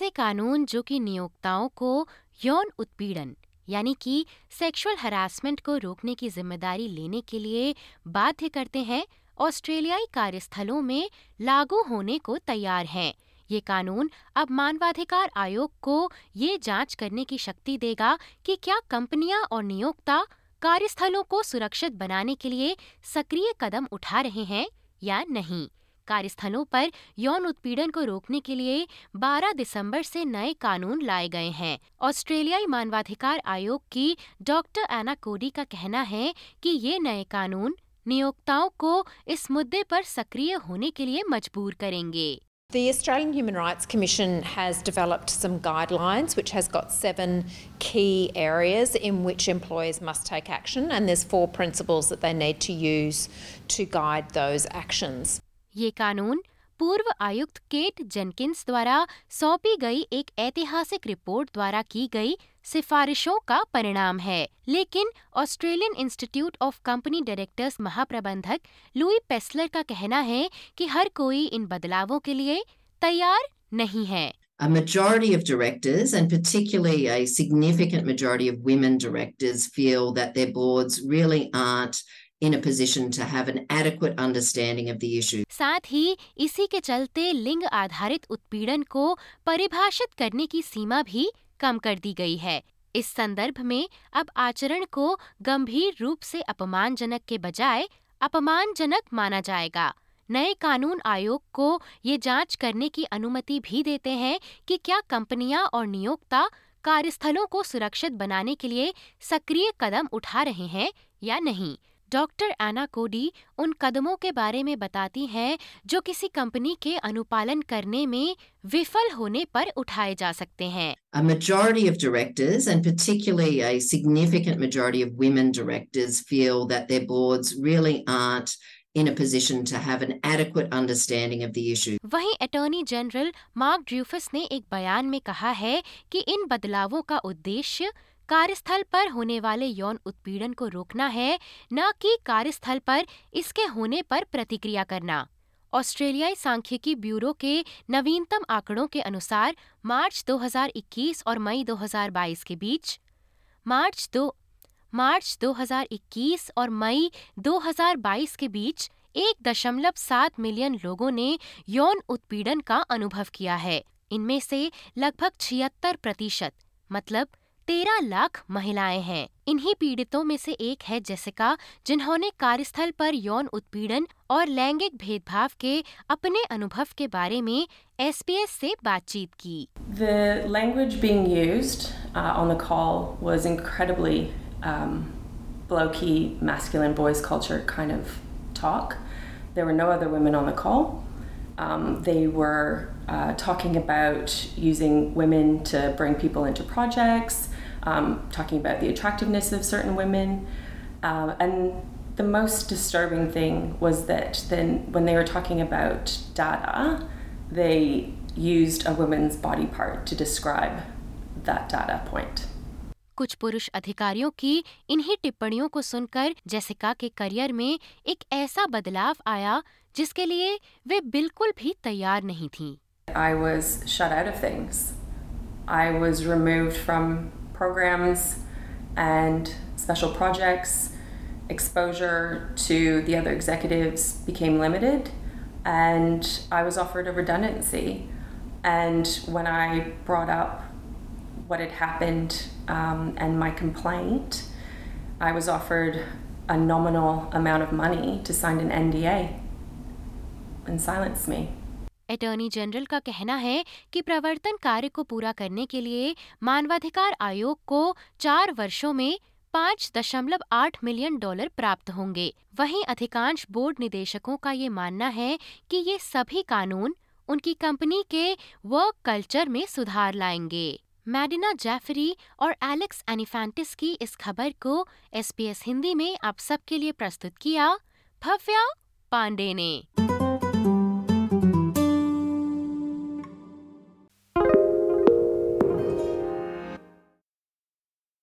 ऐसे कानून जो कि नियोक्ताओं को यौन उत्पीड़न, यानी कि सेक्सुअल हरासमेंट को रोकने की ज़िम्मेदारी लेने के लिए बाध्य करते हैं, ऑस्ट्रेलियाई कार्यस्थलों में लागू होने को तैयार हैं। ये कानून अब मानवाधिकार आयोग को ये जाँच करने की शक्ति देगा कि क्या कंपनियाँ और नियोक्ता कार्यस्थलों को सुरक्षित बनाने के लिए सक्रिय कदम उठा रहे हैं या नहीं। कार्यस्थलों पर यौन उत्पीड़न को रोकने के लिए 12 दिसंबर से नए कानून लाए गए हैं ऑस्ट्रेलियाई मानवाधिकार आयोग की डॉक्टर एना कोडी का कहना है कि ये नए कानून नियोक्ताओं को इस मुद्दे पर सक्रिय होने के लिए मजबूर करेंगे The Australian Human Rights Commission has developed some guidelines which has got seven key areas in which employers must take action and there's four principles that they need to use to guide those actions. ये कानून पूर्व आयुक्त cat Jenkins द्वारा सौंपी गई एक ऐतिहासिक report द्वारा की गई सिफारिशों का परिणाम है। लेकिन Australian Institute of Company Directors महाप्रबंधक लुई पेस्लर का कहना है कि हर कोई इन बदलावों के लिए तैयार नहीं है। A majority of directors, and particularly a significant majority of women directors, feel that their boards really aren't in a position to have an adequate understanding of the issue. साथ ही, इसी के चलते लिंग आधारित उत्पीड़न को परिभाषित करने की सीमा भी कम कर दी गई है। इस संदर्भ में अब आचरण को गंभीर रूप से अपमानजनक के बजाय अपमानजनक माना जाएगा। नए कानून आयोग को ये जाँच करने की अनुमति भी देते हैं कि क्या कंपनियाँ और नियोक्ता कार्यस्थलों को सुरक्षित बनाने के लिए सक्रिय कदम उठा रहे हैं या नहीं। डॉक्टर एना कोडी उन कदमों के बारे में बताती हैं जो किसी कंपनी के अनुपालन करने में विफल होने पर उठाए जा सकते हैं A majority of directors, and particularly a significant majority of women directors, feel that their boards really aren't in a position to have an adequate understanding of the issue. वहीं अटॉर्नी जनरल मार्क ड्रूफस ने एक बयान में कहा है कि इन बदलावों का उद्देश्य कार्यस्थल पर होने वाले यौन उत्पीड़न को रोकना है, न कि कार्यस्थल पर इसके होने पर प्रतिक्रिया करना। ऑस्ट्रेलियाई सांख्यिकी ब्यूरो के नवीनतम आंकड़ों के अनुसार मार्च 2021 और मई 2022 के बीच, मार्च दो, मार्च 2021 और मई 2022 के बीच एक दशमलव सात मिलियन लोगों ने यौन उत्पीड़न का अनुभव किया है। इनमें से लगभग छिहत्तर प्रतिशत मतलब तेरह लाख महिलाएँ हैं इन्हीं पीड़ितों में से एक है जेसिका जिन्होंने कार्यस्थल पर यौन उत्पीड़न और लैंगिक भेदभाव के अपने अनुभव के बारे में एसपीएस से बातचीत की The language being used uh, on the call was incredibly um, blokey, masculine boys culture kind of talk. There were no other women on the call. Um, they were uh, talking about using women to bring people into projects, um, talking about the attractiveness of certain women. Uh, and the most disturbing thing was that then when they were talking about data, they used a woman's body part to describe that data point. कुछ पुरुष अधिकारियों की इन्हीं टिप्पणियों को सुनकर Jessica के career में एक ऐसा बदलाव आया जिसके लिए वे बिल्कुल भी तैयार नहीं थीं। I was shut out of things. I was removed from programs and special projects. Exposure to the other executives became limited, and I was offered a redundancy. And when I brought up what had happened um, and my complaint, I was offered a nominal amount of money to sign an NDA and silence me. Attorney general का कहना है कि प्रवर्तन कार्य को पूरा करने के लिए मानवाधिकार आयोग को चार वर्षों में पाँच दशमलव आठ मिलियन डॉलर प्राप्त होंगे। वहीं अधिकांश बोर्ड निदेशकों का ये मानना है कि ये सभी कानून उनकी कंपनी के वर्क कल्चर में सुधार लाएँगे। मैडिना जैफरी और एलेक्स एनिफेंटिस की इस खबर को एसपीएस हिंदी में आप सबके लिए प्रस्तुत किया, भव्या पांडे ने।